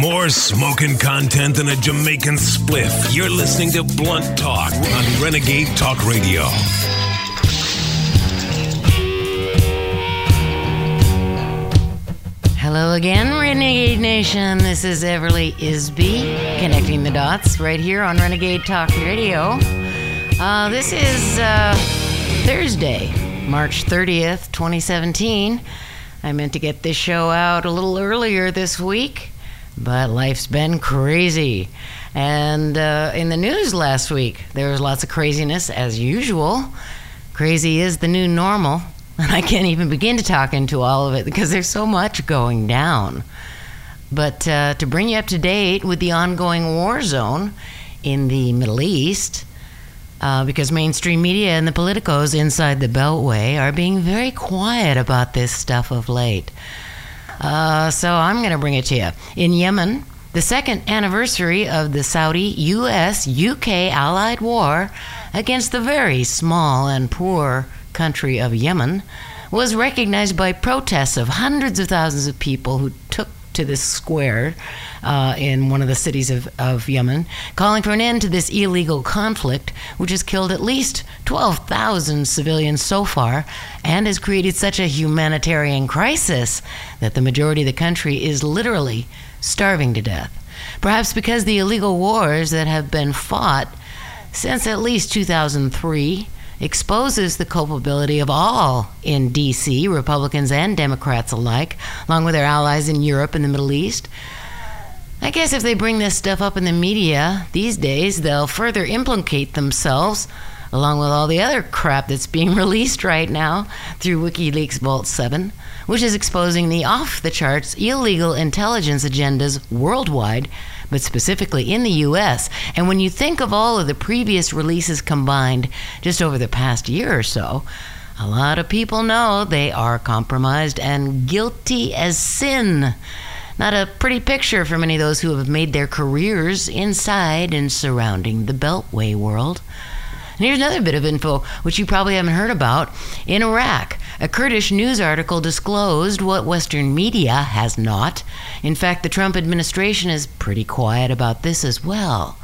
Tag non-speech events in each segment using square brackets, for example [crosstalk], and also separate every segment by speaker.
Speaker 1: More smoking content than a Jamaican spliff. You're listening to Blunt Talk on Renegade Talk Radio.
Speaker 2: Hello again, Renegade Nation. This is Everly Isby, connecting the dots right here on Renegade Talk Radio. Uh, this is uh, Thursday, March 30th, 2017. I meant to get this show out a little earlier this week, but life's been crazy. And uh, in the news last week, there was lots of craziness as usual. Crazy is the new normal. [laughs] And I can't even begin to talk into all of it because there's so much going down. But uh, to bring you up to date with the ongoing war zone in the Middle East, uh, because mainstream media and the politicos inside the Beltway are being very quiet about this stuff of late. Uh, so I'm going to bring it to you. In Yemen, the second anniversary of the Saudi US UK allied war against the very small and poor country of Yemen was recognized by protests of hundreds of thousands of people who to this square uh, in one of the cities of, of Yemen, calling for an end to this illegal conflict, which has killed at least 12,000 civilians so far and has created such a humanitarian crisis that the majority of the country is literally starving to death. Perhaps because the illegal wars that have been fought since at least 2003 exposes the culpability of all in DC, Republicans and Democrats alike, along with their allies in Europe and the Middle East. I guess if they bring this stuff up in the media these days, they'll further implicate themselves, along with all the other crap that's being [laughs] released right now through WikiLeaks Vault 7, which is exposing the off the charts illegal intelligence agendas worldwide but specifically in the US. And when you think of all of the previous releases combined just over the past year or so, a lot of people know they are compromised and guilty as sin. Not a pretty picture for many of those who have made their careers inside and surrounding the Beltway world. And here's another bit of info which you probably haven't heard about. In Iraq, a Kurdish news article disclosed what Western media has not. In fact, the Trump administration is pretty quiet about this as well.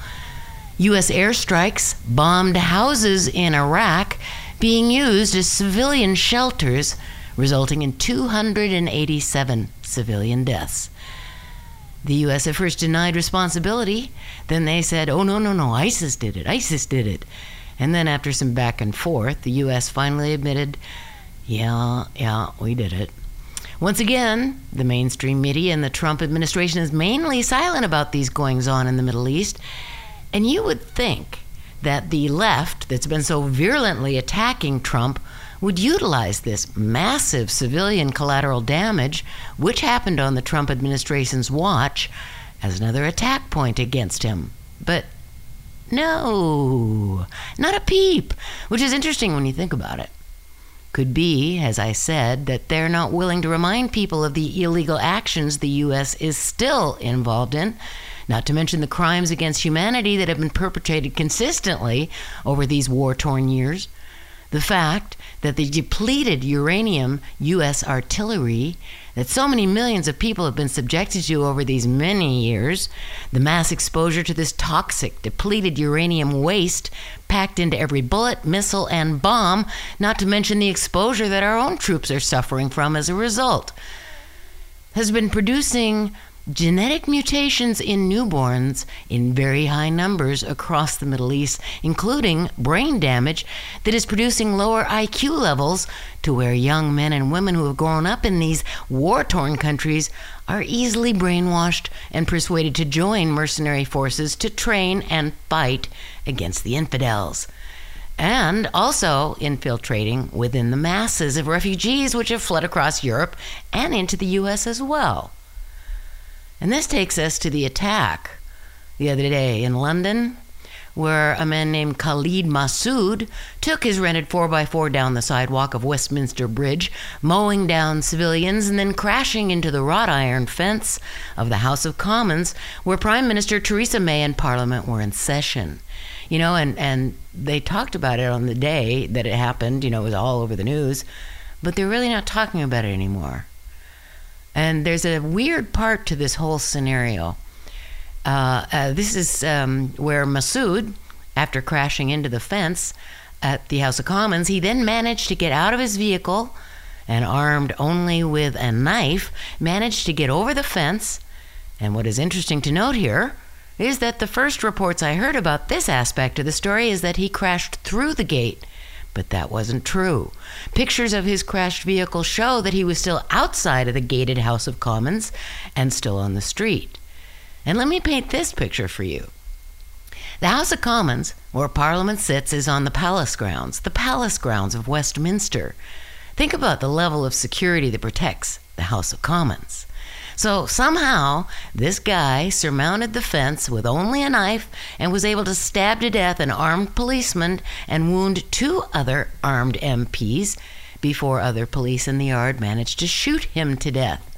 Speaker 2: U.S. airstrikes bombed houses in Iraq being used as civilian shelters, resulting in 287 civilian deaths. The U.S. at first denied responsibility. Then they said, oh, no, no, no, ISIS did it. ISIS did it. And then, after some back and forth, the U.S. finally admitted, yeah, yeah, we did it. Once again, the mainstream media and the Trump administration is mainly silent about these goings on in the Middle East. And you would think that the left, that's been so virulently attacking Trump, would utilize this massive civilian collateral damage, which happened on the Trump administration's watch, as another attack point against him. But no, not a peep, which is interesting when you think about it. Could be, as I said, that they're not willing to remind people of the illegal actions the U.S. is still involved in, not to mention the crimes against humanity that have been perpetrated consistently over these war torn years. The fact that the depleted uranium U.S. artillery that so many millions of people have been subjected to over these many years, the mass exposure to this toxic, depleted uranium waste packed into every bullet, missile, and bomb, not to mention the exposure that our own troops are suffering from as a result, has been producing genetic mutations in newborns in very high numbers across the Middle East, including brain damage that is producing lower IQ levels to where young men and women who have grown up in these war torn countries are easily brainwashed and persuaded to join mercenary forces to train and fight against the infidels. And also infiltrating within the masses of refugees which have fled across Europe and into the US as well. And this takes us to the attack the other day in London, where a man named Khalid Masood took his rented 4x4 down the sidewalk of Westminster Bridge, mowing down civilians and then crashing into the wrought iron fence of the House of Commons, where Prime Minister Theresa May and Parliament were in session. You know, and, and they talked about it on the day that it happened, you know, it was all over the news, but they're really not talking about it anymore. And there's a weird part to this whole scenario. Uh, uh, this is um, where Masood, after crashing into the fence at the House of Commons, he then managed to get out of his vehicle and, armed only with a knife, managed to get over the fence. And what is interesting to note here is that the first reports I heard about this aspect of the story is that he crashed through the gate. But that wasn't true. Pictures of his crashed vehicle show that he was still outside of the gated House of Commons and still on the street. And let me paint this picture for you. The House of Commons, where Parliament sits, is on the palace grounds, the palace grounds of Westminster. Think about the level of security that protects the House of Commons. So somehow, this guy surmounted the fence with only a knife and was able to stab to death an armed policeman and wound two other armed MPs before other police in the yard managed to shoot him to death.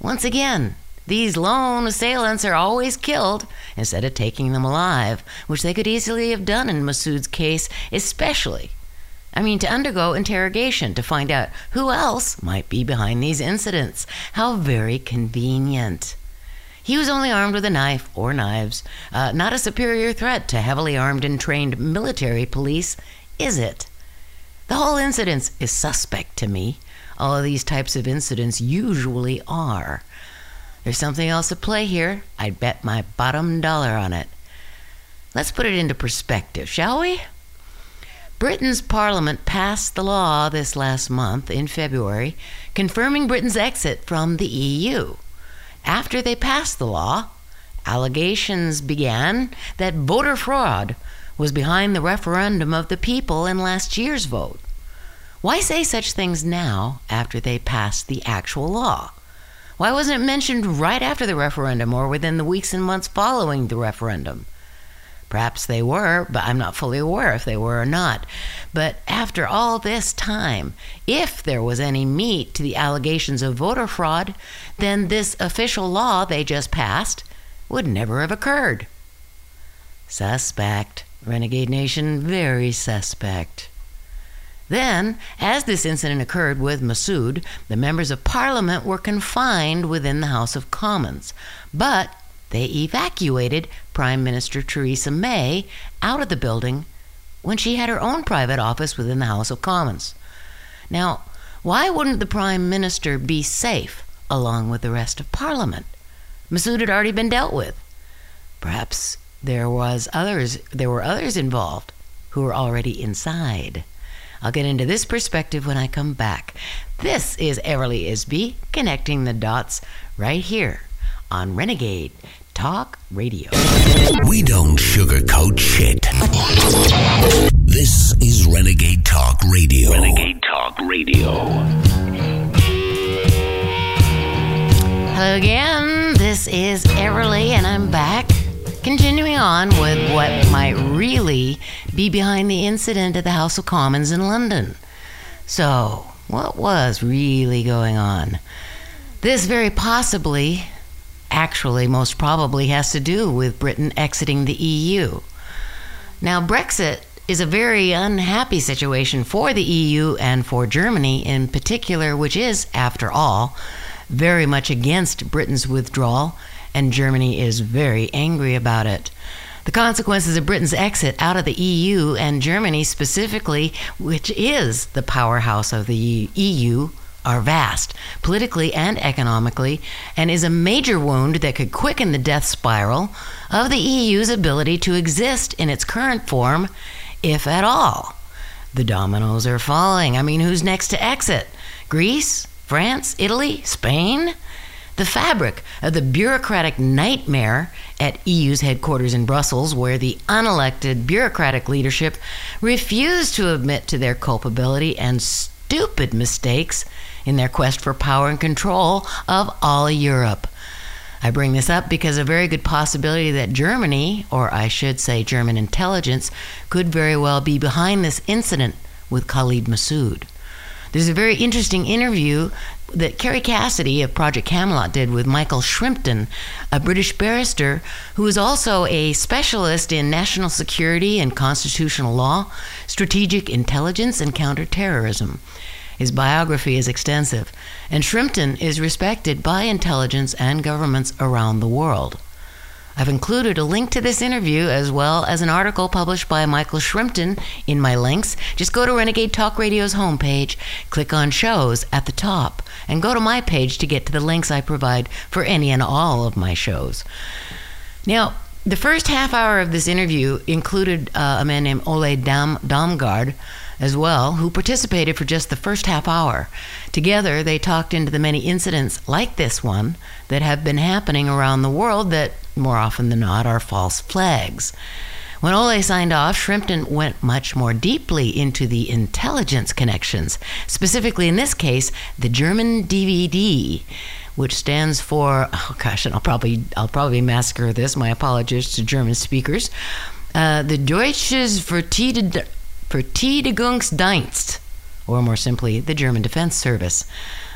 Speaker 2: Once again, these lone assailants are always killed instead of taking them alive, which they could easily have done in Masood's case, especially. I mean, to undergo interrogation to find out who else might be behind these incidents. How very convenient. He was only armed with a knife or knives, uh, not a superior threat to heavily armed and trained military police, is it? The whole incident is suspect to me. All of these types of incidents usually are. There's something else at play here. I'd bet my bottom dollar on it. Let's put it into perspective, shall we? Britain's Parliament passed the law this last month in February confirming Britain's exit from the EU. After they passed the law, allegations began that voter fraud was behind the referendum of the people in last year's vote. Why say such things now after they passed the actual law? Why wasn't it mentioned right after the referendum or within the weeks and months following the referendum? Perhaps they were, but I'm not fully aware if they were or not. But after all this time, if there was any meat to the allegations of voter fraud, then this official law they just passed would never have occurred. Suspect. Renegade Nation, very suspect. Then, as this incident occurred with Masood, the members of parliament were confined within the House of Commons. But they evacuated Prime Minister Theresa May out of the building when she had her own private office within the House of Commons. Now, why wouldn't the Prime Minister be safe along with the rest of Parliament? Masood had already been dealt with. Perhaps there was others there were others involved who were already inside. I'll get into this perspective when I come back. This is Everly Isby connecting the dots right here on Renegade Talk Radio.
Speaker 1: We don't sugarcoat shit. This is Renegade Talk Radio. Renegade Talk Radio.
Speaker 2: Hello again. This is Everly, and I'm back. Continuing on with what might really be behind the incident at the House of Commons in London. So, what was really going on? This very possibly, actually, most probably has to do with Britain exiting the EU. Now, Brexit is a very unhappy situation for the EU and for Germany in particular, which is, after all, very much against Britain's withdrawal and Germany is very angry about it. The consequences of Britain's exit out of the EU and Germany specifically, which is the powerhouse of the EU, are vast, politically and economically, and is a major wound that could quicken the death spiral of the EU's ability to exist in its current form, if at all. The dominoes are falling. I mean, who's next to exit? Greece? France? Italy? Spain? the fabric of the bureaucratic nightmare at EU's headquarters in Brussels, where the unelected bureaucratic leadership refused to admit to their culpability and stupid mistakes in their quest for power and control of all Europe. I bring this up because a very good possibility that Germany, or I should say German intelligence, could very well be behind this incident with Khalid Masood. There's a very interesting interview that Kerry Cassidy of Project Camelot did with Michael Shrimpton, a British barrister who is also a specialist in national security and constitutional law, strategic intelligence, and counterterrorism. His biography is extensive, and Shrimpton is respected by intelligence and governments around the world. I've included a link to this interview as well as an article published by Michael Shrimpton in my links. Just go to Renegade Talk Radio's homepage, click on shows at the top, and go to my page to get to the links I provide for any and all of my shows. Now, the first half hour of this interview included uh, a man named Ole Dam- Damgaard as well, who participated for just the first half hour. Together, they talked into the many incidents like this one that have been happening around the world that, more often than not, are false flags. When Ole signed off, Shrimpton went much more deeply into the intelligence connections, specifically in this case, the German DVD, which stands for oh gosh, and I'll probably I'll probably massacre this. My apologies to German speakers. Uh, the Deutsches Verteidigungsdienst, or more simply, the German Defense Service.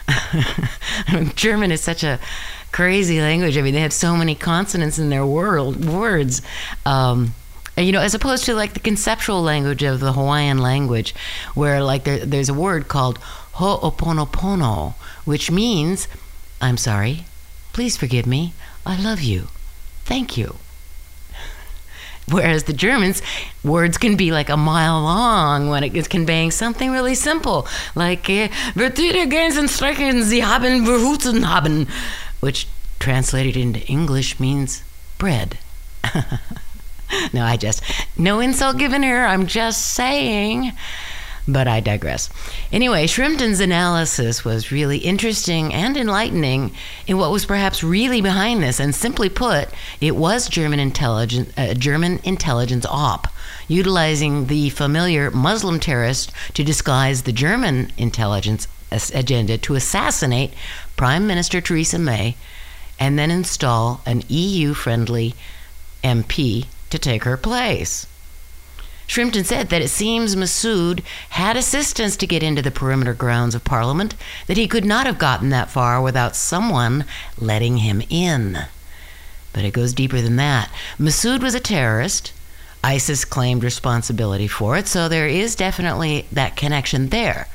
Speaker 2: [laughs] German is such a crazy language. I mean, they have so many consonants in their world words. Um, you know, as opposed to like the conceptual language of the Hawaiian language, where like there, there's a word called ho'oponopono, which means, I'm sorry, please forgive me, I love you, thank you. Whereas the Germans, words can be like a mile long when it is conveying something really simple, like uh, Sie haben haben, which translated into English means bread. [laughs] no, I just, no insult given here, I'm just saying. But I digress. Anyway, Shrimpton's analysis was really interesting and enlightening in what was perhaps really behind this. And simply put, it was German intelligence, uh, German intelligence op, utilizing the familiar Muslim terrorist to disguise the German intelligence agenda to assassinate Prime Minister Theresa May and then install an EU-friendly MP to take her place. Shrimpton said that it seems Masood had assistance to get into the perimeter grounds of Parliament, that he could not have gotten that far without someone letting him in. But it goes deeper than that. Masood was a terrorist. ISIS claimed responsibility for it, so there is definitely that connection there.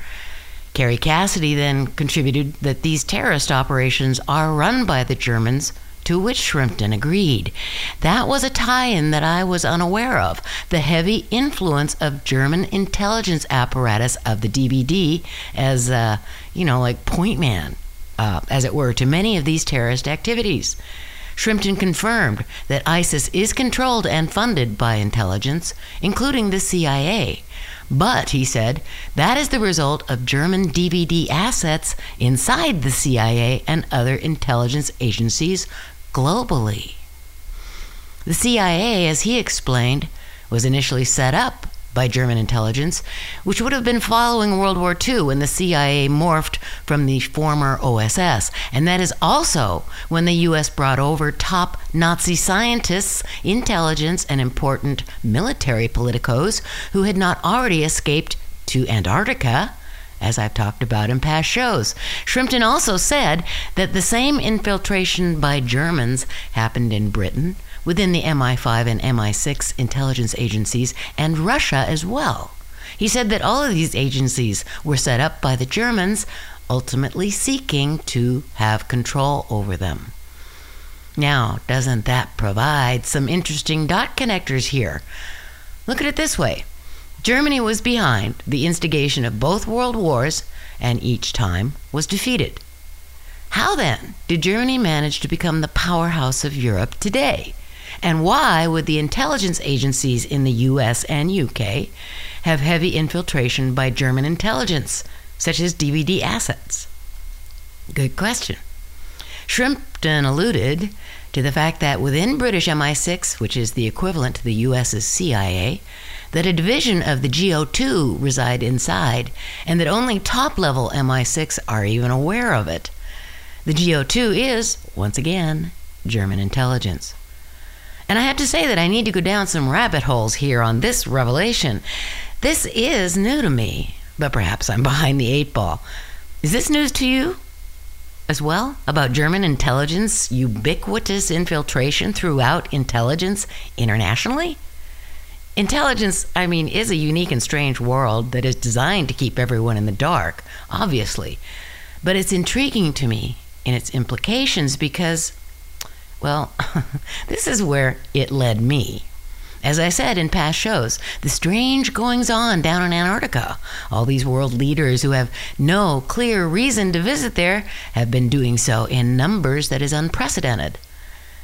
Speaker 2: Kerry Cassidy then contributed that these terrorist operations are run by the Germans to which Shrimpton agreed. That was a tie in that I was unaware of. The heavy influence of German intelligence apparatus of the DVD as, uh, you know, like point man, uh, as it were, to many of these terrorist activities. Shrimpton confirmed that ISIS is controlled and funded by intelligence, including the CIA. But, he said, that is the result of German DVD assets inside the CIA and other intelligence agencies globally. The CIA, as he explained, was initially set up by German intelligence, which would have been following World War II when the CIA morphed from the former OSS. And that is also when the US brought over top Nazi scientists, intelligence, and important military politicos who had not already escaped to Antarctica as I've talked about in past shows. Shrimpton also said that the same infiltration by Germans happened in Britain, within the MI5 and MI6 intelligence agencies, and Russia as well. He said that all of these agencies were set up by the Germans, ultimately seeking to have control over them. Now, doesn't that provide some interesting dot connectors here? Look at it this way Germany was behind the instigation of both world wars and each time was defeated. How then did Germany manage to become the powerhouse of Europe today? And why would the intelligence agencies in the US and UK have heavy infiltration by German intelligence, such as DVD assets? Good question. Shrimpton alluded to the fact that within British MI6, which is the equivalent to the US's CIA, that a division of the GO2 reside inside, and that only top level MI6 are even aware of it. The GO2 is, once again, German intelligence. And I have to say that I need to go down some rabbit holes here on this revelation. This is new to me, but perhaps I'm behind the eight ball. Is this news to you as well about German intelligence ubiquitous infiltration throughout intelligence internationally? Intelligence, I mean, is a unique and strange world that is designed to keep everyone in the dark, obviously. But it's intriguing to me in its implications because Well, [laughs] this is where it led me. As I said in past shows, the strange goings on down in Antarctica. All these world leaders who have no clear reason to visit there have been doing so in numbers that is unprecedented.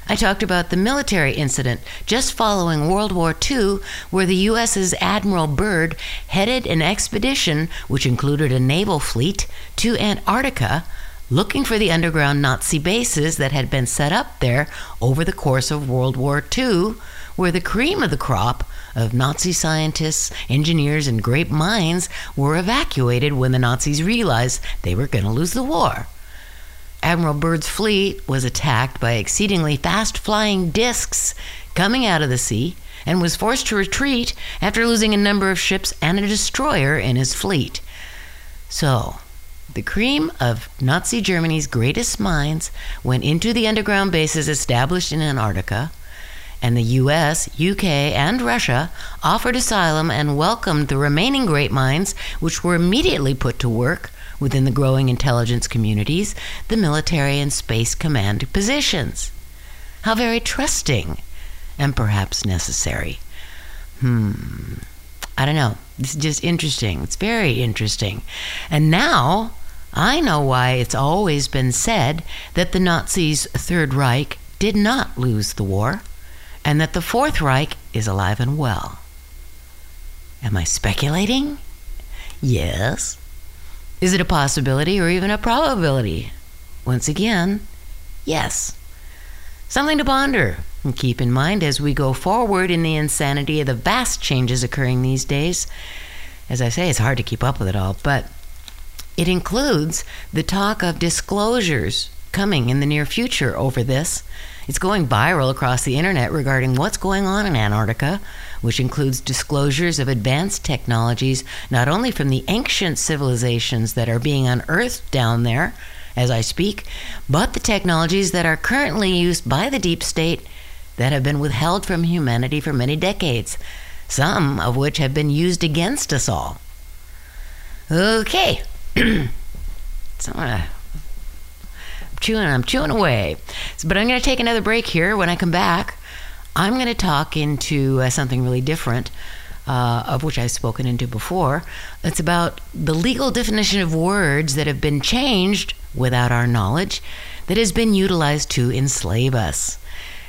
Speaker 2: I talked about the military incident just following World War II, where the U.S.'s Admiral Byrd headed an expedition, which included a naval fleet, to Antarctica looking for the underground Nazi bases that had been set up there over the course of World War II, where the cream of the crop of Nazi scientists, engineers, and great minds were evacuated when the Nazis realized they were going to lose the war. Admiral Byrd's fleet was attacked by exceedingly fast flying discs coming out of the sea and was forced to retreat after losing a number of ships and a destroyer in his fleet. So, the cream of Nazi Germany's greatest minds went into the underground bases established in Antarctica, and the US, UK, and Russia offered asylum and welcomed the remaining great minds, which were immediately put to work within the growing intelligence communities, the military and space command positions. How very trusting and perhaps necessary. Hmm. I don't know. This is just interesting. It's very interesting. And now I know why it's always been said that the Nazis' Third Reich did not lose the war and that the Fourth Reich is alive and well. Am I speculating? Yes. Is it a possibility or even a probability? Once again, yes. Something to ponder and keep in mind as we go forward in the insanity of the vast changes occurring these days. As I say, it's hard to keep up with it all, but it includes the talk of disclosures coming in the near future over this. It's going viral across the internet regarding what's going on in Antarctica, which includes disclosures of advanced technologies not only from the ancient civilizations that are being unearthed down there as I speak, but the technologies that are currently used by the deep state that have been withheld from humanity for many decades, some of which have been used against us all. Okay. [clears throat] so uh, I'm chewing, I'm chewing away. But I'm going to take another break here. When I come back, I'm going to talk into uh, something really different. Uh, of which I've spoken into before. It's about the legal definition of words that have been changed without our knowledge, that has been utilized to enslave us.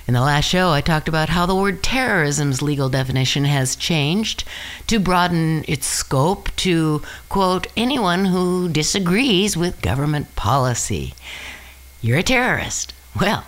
Speaker 2: In the last show, I talked about how the word terrorism's legal definition has changed to broaden its scope to, quote, anyone who disagrees with government policy. You're a terrorist. Well,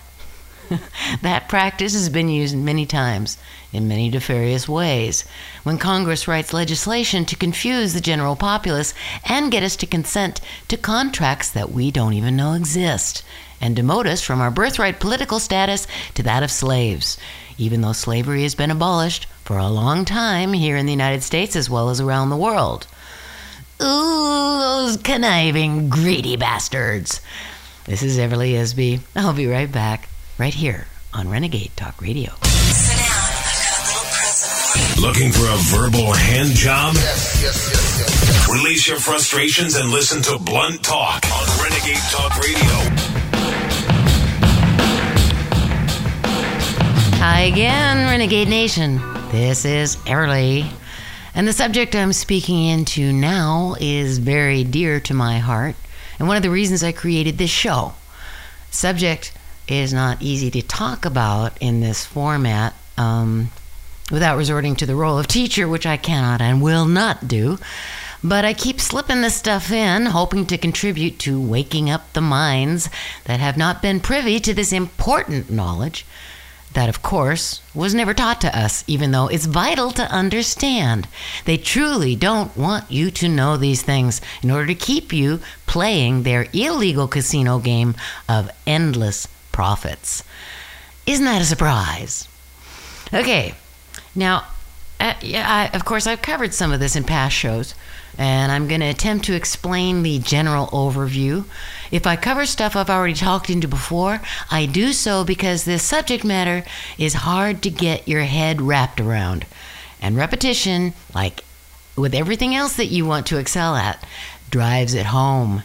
Speaker 2: [laughs] that practice has been used many times in many nefarious ways. When Congress writes legislation to confuse the general populace and get us to consent to contracts that we don't even know exist, and demote us from our birthright political status to that of slaves, even though slavery has been abolished for a long time here in the United States as well as around the world. Ooh, those conniving, greedy bastards. This is Everly Isby. I'll be right back right here on Renegade Talk Radio.
Speaker 1: Looking for a verbal hand job? Yes, yes, yes, yes, Release your frustrations and listen to Blunt Talk on Renegade Talk Radio.
Speaker 2: Hi again, Renegade Nation. This is Everly. And the subject I'm speaking into now is very dear to my heart, and one of the reasons I created this show. Subject is not easy to talk about in this format um, without resorting to the role of teacher, which I cannot and will not do. But I keep slipping this stuff in, hoping to contribute to waking up the minds that have not been privy to this important knowledge. That, of course, was never taught to us, even though it's vital to understand. They truly don't want you to know these things in order to keep you playing their illegal casino game of endless profits. Isn't that a surprise? Okay, now, uh, yeah, I, of course, I've covered some of this in past shows, and I'm going to attempt to explain the general overview. If I cover stuff I've already talked into before, I do so because this subject matter is hard to get your head wrapped around. And repetition, like with everything else that you want to excel at, drives it home.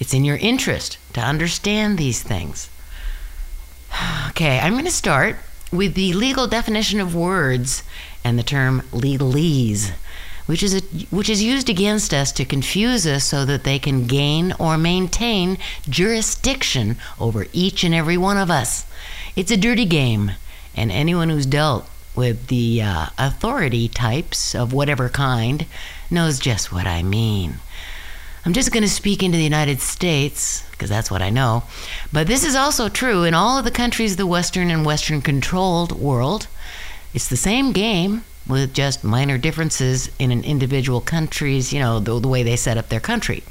Speaker 2: It's in your interest to understand these things. Okay, I'm going to start with the legal definition of words and the term legalese, which is a, which is used against us to confuse us so that they can gain or maintain jurisdiction over each and every one of us. It's a dirty game, and anyone who's dealt with the uh, authority types of whatever kind knows just what I mean. I'm just going to speak into the United States because that's what I know. But this is also true in all of the countries of the Western and Western controlled world. It's the same game with just minor differences in an individual country's, you know, the, the way they set up their country.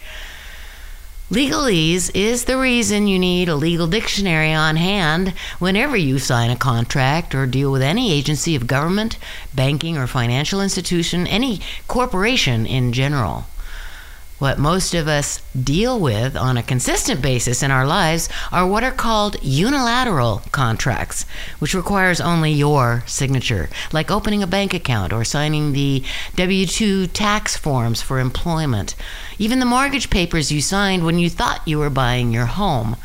Speaker 2: Legalese is the reason you need a legal dictionary on hand whenever you sign a contract or deal with any agency of government, banking, or financial institution, any corporation in general. What most of us deal with on a consistent basis in our lives are what are called unilateral contracts, which requires only your signature, like opening a bank account or signing the W 2 tax forms for employment, even the mortgage papers you signed when you thought you were buying your home.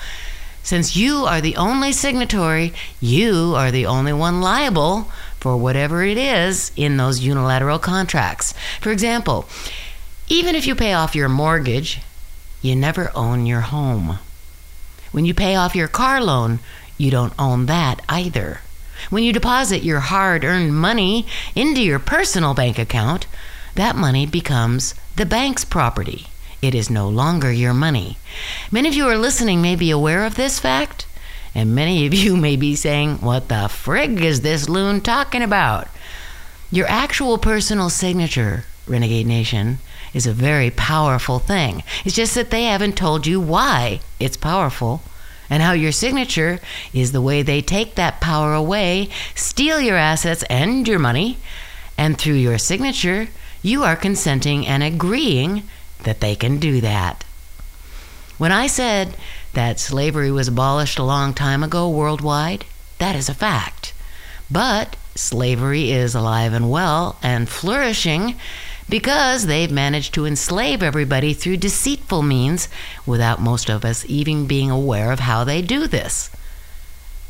Speaker 2: Since you are the only signatory, you are the only one liable for whatever it is in those unilateral contracts. For example, even if you pay off your mortgage, you never own your home. When you pay off your car loan, you don't own that either. When you deposit your hard earned money into your personal bank account, that money becomes the bank's property. It is no longer your money. Many of you are listening may be aware of this fact, and many of you may be saying, What the frig is this loon talking about? Your actual personal signature, Renegade Nation, is a very powerful thing. It's just that they haven't told you why it's powerful and how your signature is the way they take that power away, steal your assets and your money, and through your signature, you are consenting and agreeing that they can do that. When I said that slavery was abolished a long time ago worldwide, that is a fact. But slavery is alive and well and flourishing because they've managed to enslave everybody through deceitful means without most of us even being aware of how they do this.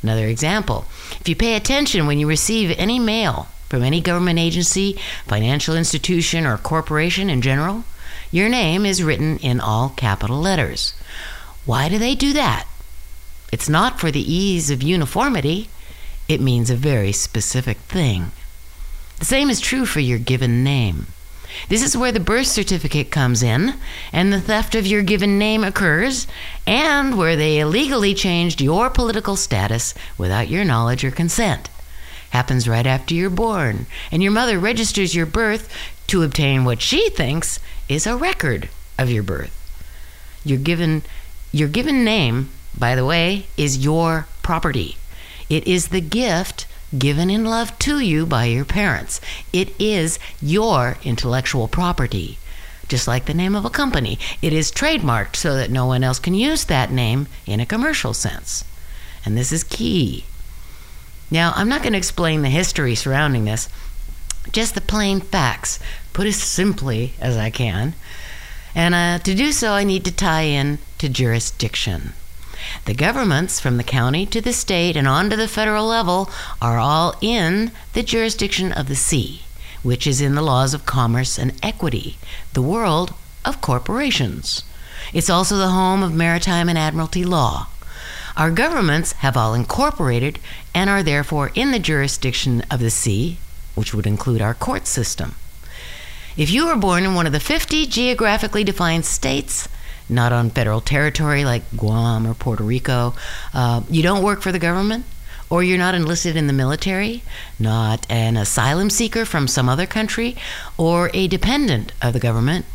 Speaker 2: Another example if you pay attention when you receive any mail from any government agency, financial institution, or corporation in general, your name is written in all capital letters. Why do they do that? It's not for the ease of uniformity, it means a very specific thing. The same is true for your given name. This is where the birth certificate comes in, and the theft of your given name occurs, and where they illegally changed your political status without your knowledge or consent. Happens right after you're born, and your mother registers your birth to obtain what she thinks is a record of your birth. Your given, your given name, by the way, is your property. It is the gift given in love to you by your parents. It is your intellectual property. Just like the name of a company, it is trademarked so that no one else can use that name in a commercial sense. And this is key. Now, I'm not going to explain the history surrounding this, just the plain facts, put as simply as I can. And uh, to do so, I need to tie in to jurisdiction. The governments, from the county to the state and on to the federal level, are all in the jurisdiction of the sea, which is in the laws of commerce and equity, the world of corporations. It's also the home of maritime and admiralty law. Our governments have all incorporated and are therefore in the jurisdiction of the sea, which would include our court system. If you were born in one of the 50 geographically defined states, not on federal territory like Guam or Puerto Rico. Uh, you don't work for the government, or you're not enlisted in the military, not an asylum seeker from some other country, or a dependent of the government.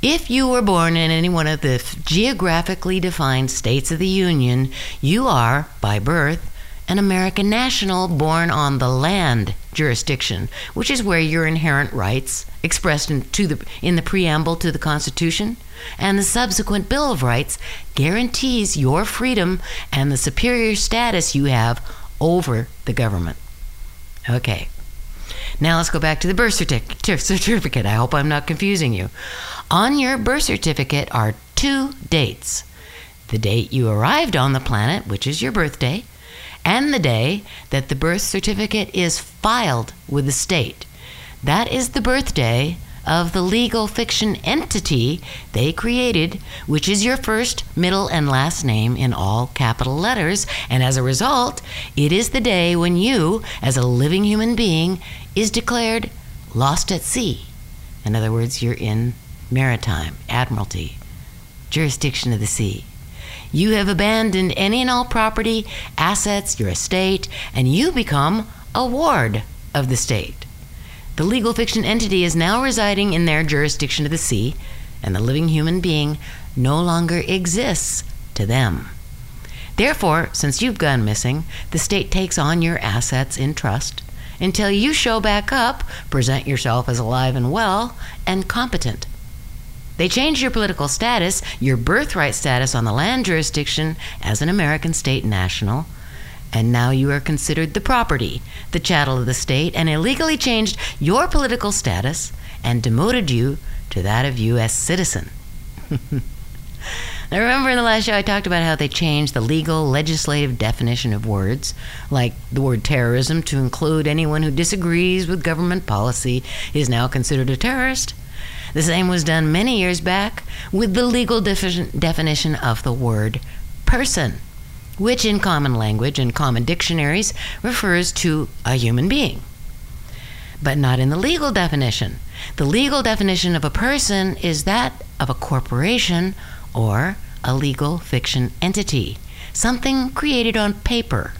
Speaker 2: If you were born in any one of the geographically defined states of the Union, you are, by birth, an American national born on the land jurisdiction, which is where your inherent rights, expressed in, the, in the preamble to the Constitution, and the subsequent Bill of Rights, guarantees your freedom and the superior status you have over the government. Okay. Now let's go back to the birth [laughs] certificate. I hope I'm not confusing you. On your birth certificate are two dates the date you arrived on the planet, which is your birthday, and the day that the birth certificate is filed with the state. That is the birthday of the legal fiction entity they created, which is your first, middle, and last name in all capital letters. And as a result, it is the day when you, as a living human being, is declared lost at sea. In other words, you're in maritime, admiralty, jurisdiction of the sea. You have abandoned any and all property, assets, your estate, and you become a ward of the state. The legal fiction entity is now residing in their jurisdiction of the sea, and the living human being no longer exists to them. Therefore, since you've gone missing, the state takes on your assets in trust until you show back up, present yourself as alive and well, and competent. They change your political status, your birthright status on the land jurisdiction as an American state national, and now you are considered the property, the chattel of the state, and illegally changed your political status and demoted you to that of U.S. citizen. [laughs] now, remember in the last show I talked about how they changed the legal legislative definition of words, like the word terrorism, to include anyone who disagrees with government policy is now considered a terrorist. The same was done many years back with the legal defi- definition of the word person which in common language and common dictionaries refers to a human being, but not in the legal definition. The legal definition of a person is that of a corporation or a legal fiction entity, something created on paper.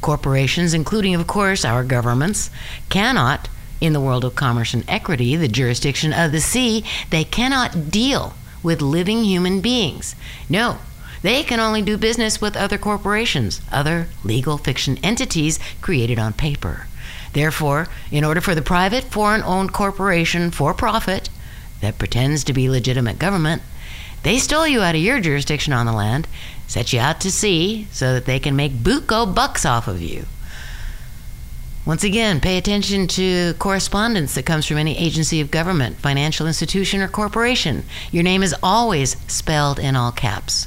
Speaker 2: Corporations, including, of course, our governments, cannot, in the world of commerce and equity, the jurisdiction of the sea, they cannot deal with living human beings. No, they can only do business with other corporations, other legal fiction entities created on paper. Therefore, in order for the private foreign owned corporation for profit that pretends to be legitimate government, they stole you out of your jurisdiction on the land, set you out to sea so that they can make buco bucks off of you. Once again, pay attention to correspondence that comes from any agency of government, financial institution, or corporation. Your name is always spelled in all caps.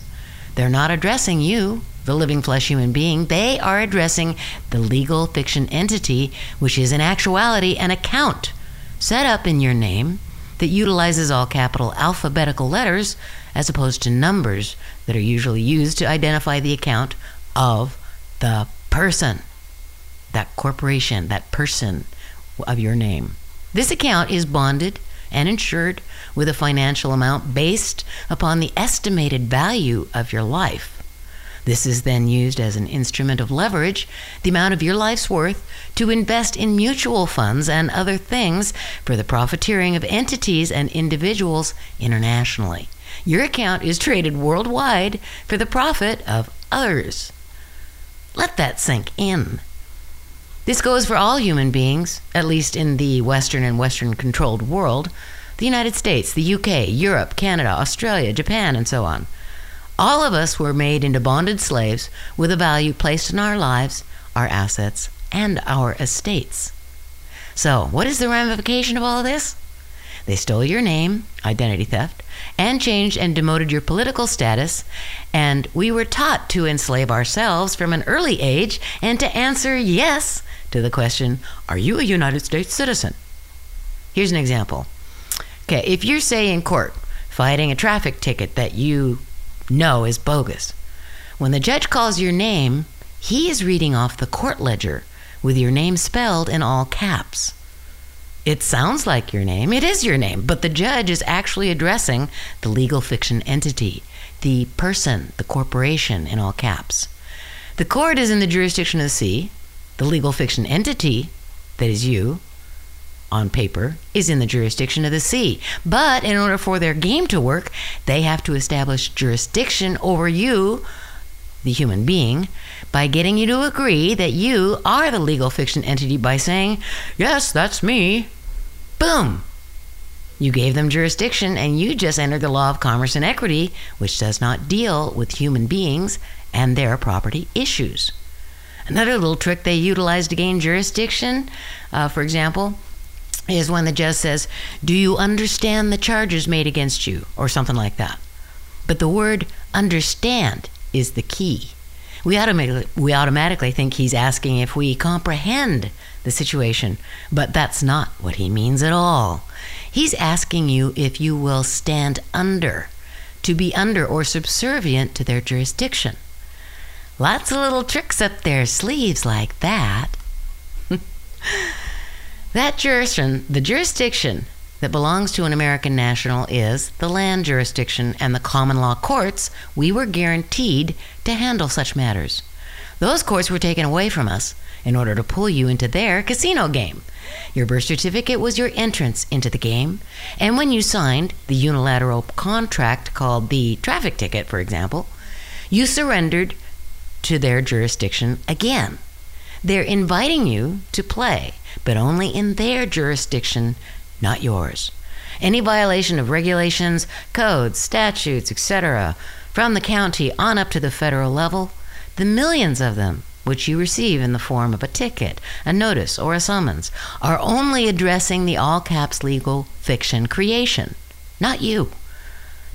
Speaker 2: They're not addressing you, the living flesh human being. They are addressing the legal fiction entity, which is in actuality an account set up in your name that utilizes all capital alphabetical letters as opposed to numbers that are usually used to identify the account of the person, that corporation, that person of your name. This account is bonded and insured with a financial amount based upon the estimated value of your life. This is then used as an instrument of leverage, the amount of your life's worth, to invest in mutual funds and other things for the profiteering of entities and individuals internationally. Your account is traded worldwide for the profit of others. Let that sink in. This goes for all human beings, at least in the Western and Western controlled world the United States, the UK, Europe, Canada, Australia, Japan, and so on. All of us were made into bonded slaves with a value placed in our lives, our assets, and our estates. So, what is the ramification of all of this? They stole your name, identity theft, and changed and demoted your political status, and we were taught to enslave ourselves from an early age and to answer yes to the question, Are you a United States citizen? Here's an example. Okay, if you're, say, in court fighting a traffic ticket that you know is bogus, when the judge calls your name, he is reading off the court ledger with your name spelled in all caps. It sounds like your name, it is your name, but the judge is actually addressing the legal fiction entity, the person, the corporation in all caps. The court is in the jurisdiction of the sea, the legal fiction entity, that is you, on paper, is in the jurisdiction of the sea. But in order for their game to work, they have to establish jurisdiction over you, the human being, by getting you to agree that you are the legal fiction entity by saying, Yes, that's me. Boom! You gave them jurisdiction and you just entered the law of commerce and equity, which does not deal with human beings and their property issues. Another little trick they utilize to gain jurisdiction, uh, for example, is when the judge says, Do you understand the charges made against you? or something like that. But the word understand is the key. We automatically, we automatically think he's asking if we comprehend the situation, but that's not what he means at all. He's asking you if you will stand under, to be under or subservient to their jurisdiction. Lots of little tricks up their sleeves like that. [laughs] that jurisdiction, the jurisdiction that belongs to an American national is the land jurisdiction and the common law courts we were guaranteed to handle such matters. Those courts were taken away from us in order to pull you into their casino game. Your birth certificate was your entrance into the game, and when you signed the unilateral contract called the traffic ticket, for example, you surrendered to their jurisdiction again. They're inviting you to play, but only in their jurisdiction, not yours. Any violation of regulations, codes, statutes, etc., from the county on up to the federal level, the millions of them which you receive in the form of a ticket, a notice, or a summons, are only addressing the all caps legal fiction creation, not you.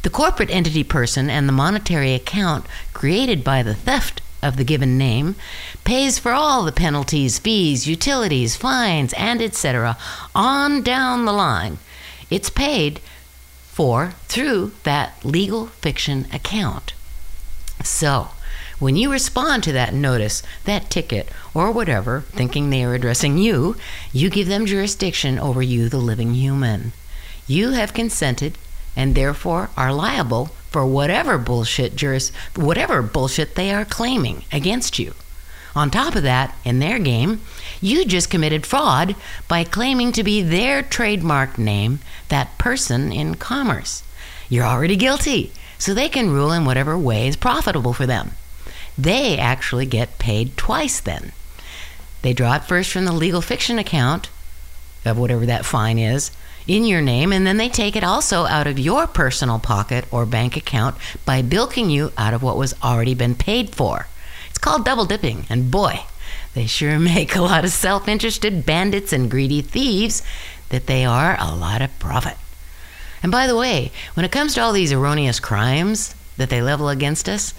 Speaker 2: The corporate entity person and the monetary account created by the theft of the given name pays for all the penalties, fees, utilities, fines, and etc. on down the line. It's paid for through that legal fiction account. So, when you respond to that notice, that ticket, or whatever, thinking they are addressing you, you give them jurisdiction over you, the living human. You have consented and therefore are liable for whatever bullshit juris, whatever bullshit they are claiming against you. On top of that, in their game, you just committed fraud by claiming to be their trademark name, that person in commerce. You're already guilty, so they can rule in whatever way is profitable for them. They actually get paid twice then. They draw it first from the legal fiction account of whatever that fine is, in your name, and then they take it also out of your personal pocket or bank account by bilking you out of what was already been paid for. It's called double dipping, and boy, they sure [laughs] make a lot of self interested bandits and greedy thieves that they are a lot of profit. And by the way, when it comes to all these erroneous crimes that they level against us,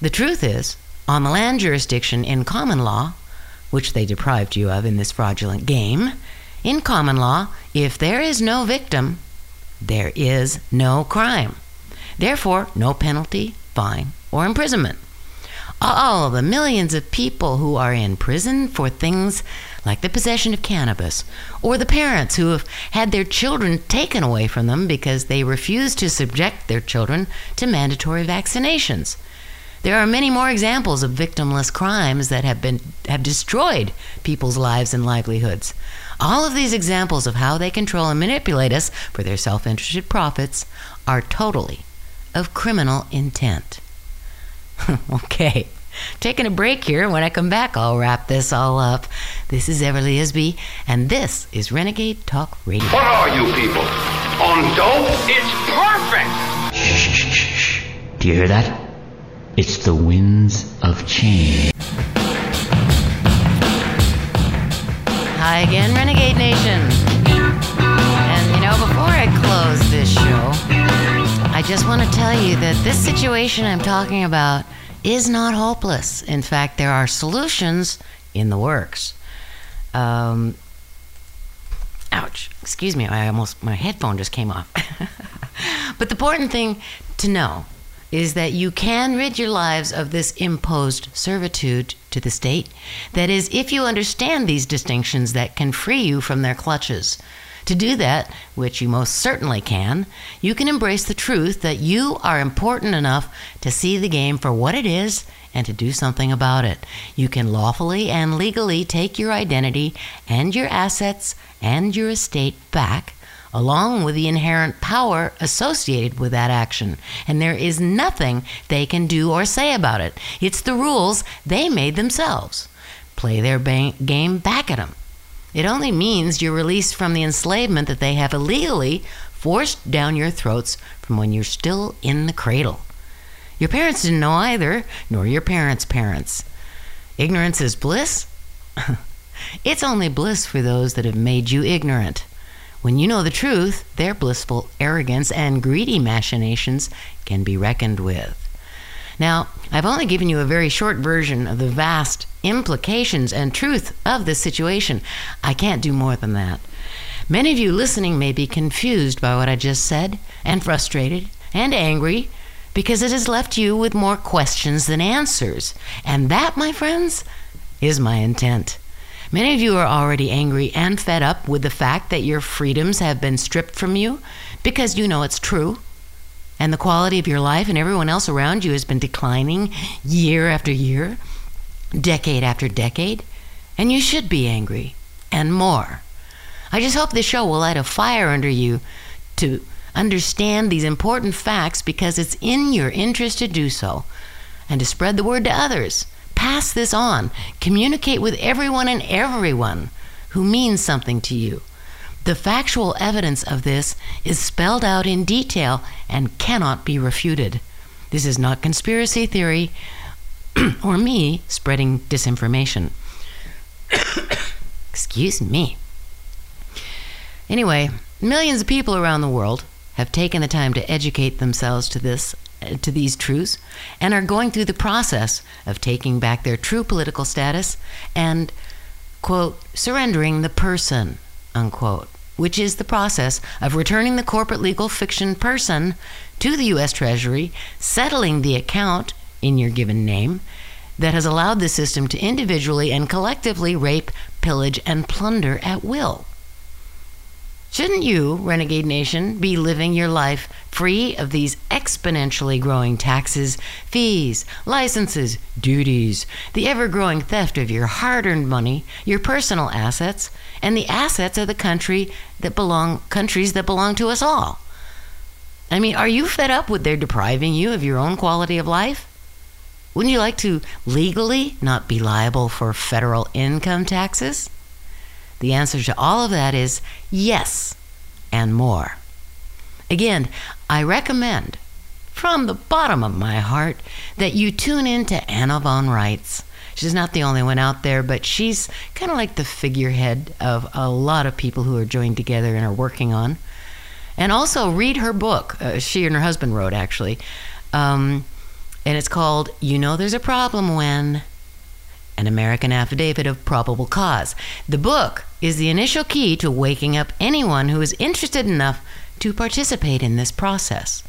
Speaker 2: the truth is, on the land jurisdiction in common law, which they deprived you of in this fraudulent game, in common law, if there is no victim, there is no crime. Therefore, no penalty, fine, or imprisonment. All the millions of people who are in prison for things like the possession of cannabis, or the parents who have had their children taken away from them because they refuse to subject their children to mandatory vaccinations. There are many more examples of victimless crimes that have been have destroyed people's lives and livelihoods. All of these examples of how they control and manipulate us for their self interested profits are totally of criminal intent. [laughs] okay, taking a break here. When I come back, I'll wrap this all up. This is Everly Isby, and this is Renegade Talk Radio.
Speaker 3: What are you people? On dope? It's perfect!
Speaker 4: Shh, shh, shh, shh. Do you hear that? It's the winds of change.
Speaker 2: Hi again, Renegade Nation. And you know, before I close this show, I just want to tell you that this situation I'm talking about is not hopeless. In fact, there are solutions in the works. Um, ouch, excuse me, I almost, my headphone just came off. [laughs] but the important thing to know is that you can rid your lives of this imposed servitude to the state. That is, if you understand these distinctions that can free you from their clutches. To do that, which you most certainly can, you can embrace the truth that you are important enough to see the game for what it is and to do something about it. You can lawfully and legally take your identity and your assets and your estate back along with the inherent power associated with that action. And there is nothing they can do or say about it. It's the rules they made themselves. Play their ba- game back at them. It only means you're released from the enslavement that they have illegally forced down your throats from when you're still in the cradle. Your parents didn't know either, nor your parents' parents. Ignorance is bliss? [laughs] it's only bliss for those that have made you ignorant. When you know the truth, their blissful arrogance and greedy machinations can be reckoned with. Now, I've only given you a very short version of the vast implications and truth of this situation. I can't do more than that. Many of you listening may be confused by what I just said, and frustrated, and angry, because it has left you with more questions than answers. And that, my friends, is my intent. Many of you are already angry and fed up with the fact that your freedoms have been stripped from you because you know it's true. And the quality of your life and everyone else around you has been declining year after year, decade after decade. And you should be angry and more. I just hope this show will light a fire under you to understand these important facts because it's in your interest to do so and to spread the word to others. Pass this on. Communicate with everyone and everyone who means something to you. The factual evidence of this is spelled out in detail and cannot be refuted. This is not conspiracy theory [clears throat] or me spreading disinformation. [coughs] Excuse me. Anyway, millions of people around the world have taken the time to educate themselves to this to these truths and are going through the process of taking back their true political status and quote surrendering the person unquote which is the process of returning the corporate legal fiction person to the US Treasury settling the account in your given name that has allowed the system to individually and collectively rape pillage and plunder at will Shouldn't you, Renegade Nation, be living your life free of these exponentially growing taxes, fees, licenses, duties, the ever growing theft of your hard earned money, your personal assets, and the assets of the country that belong countries that belong to us all? I mean, are you fed up with their depriving you of your own quality of life? Wouldn't you like to legally not be liable for federal income taxes? The answer to all of that is yes, and more. Again, I recommend from the bottom of my heart that you tune in to Anna von Reitz. She's not the only one out there, but she's kind of like the figurehead of a lot of people who are joined together and are working on. And also read her book. Uh, she and her husband wrote, actually. Um, and it's called You Know There's a Problem When an American Affidavit of Probable Cause. The book is the initial key to waking up anyone who is interested enough to participate in this process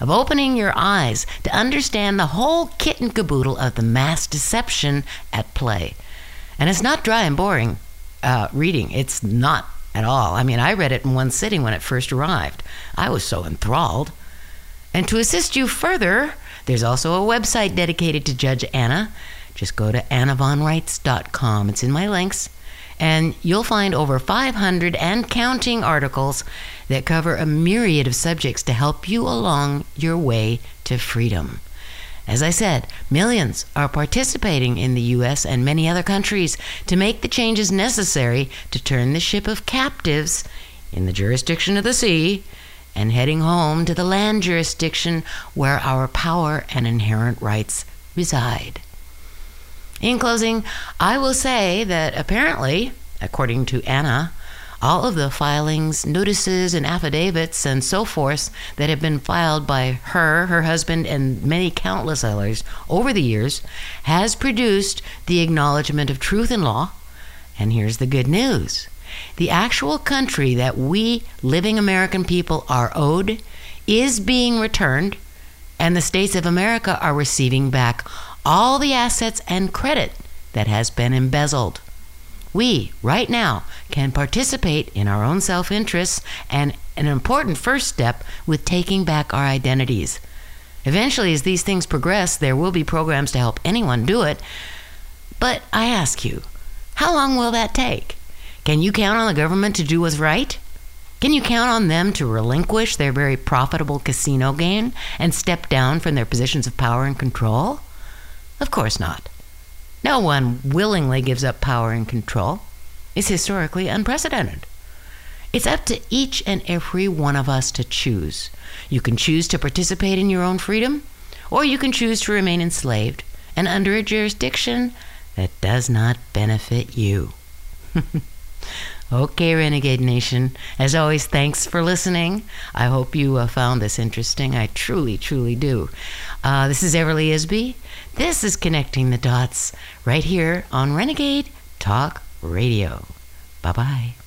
Speaker 2: of opening your eyes to understand the whole kit and caboodle of the mass deception at play. And it's not dry and boring uh, reading. It's not at all. I mean, I read it in one sitting when it first arrived. I was so enthralled. And to assist you further, there's also a website dedicated to Judge Anna just go to annavonreitz.com. It's in my links. And you'll find over 500 and counting articles that cover a myriad of subjects to help you along your way to freedom. As I said, millions are participating in the US and many other countries to make the changes necessary to turn the ship of captives in the jurisdiction of the sea and heading home to the land jurisdiction where our power and inherent rights reside. In closing, I will say that apparently, according to Anna, all of the filings, notices, and affidavits and so forth that have been filed by her, her husband, and many countless others over the years has produced the acknowledgement of truth in law. And here's the good news the actual country that we living American people are owed is being returned, and the states of America are receiving back all the assets and credit that has been embezzled. We, right now, can participate in our own self interests and an important first step with taking back our identities. Eventually, as these things progress, there will be programs to help anyone do it. But I ask you, how long will that take? Can you count on the government to do what's right? Can you count on them to relinquish their very profitable casino game and step down from their positions of power and control? Of course not. No one willingly gives up power and control. It's historically unprecedented. It's up to each and every one of us to choose. You can choose to participate in your own freedom, or you can choose to remain enslaved and under a jurisdiction that does not benefit you. [laughs] Okay, Renegade Nation. As always, thanks for listening. I hope you uh, found this interesting. I truly, truly do. Uh, this is Everly Isby. This is Connecting the Dots right here on Renegade Talk Radio. Bye bye.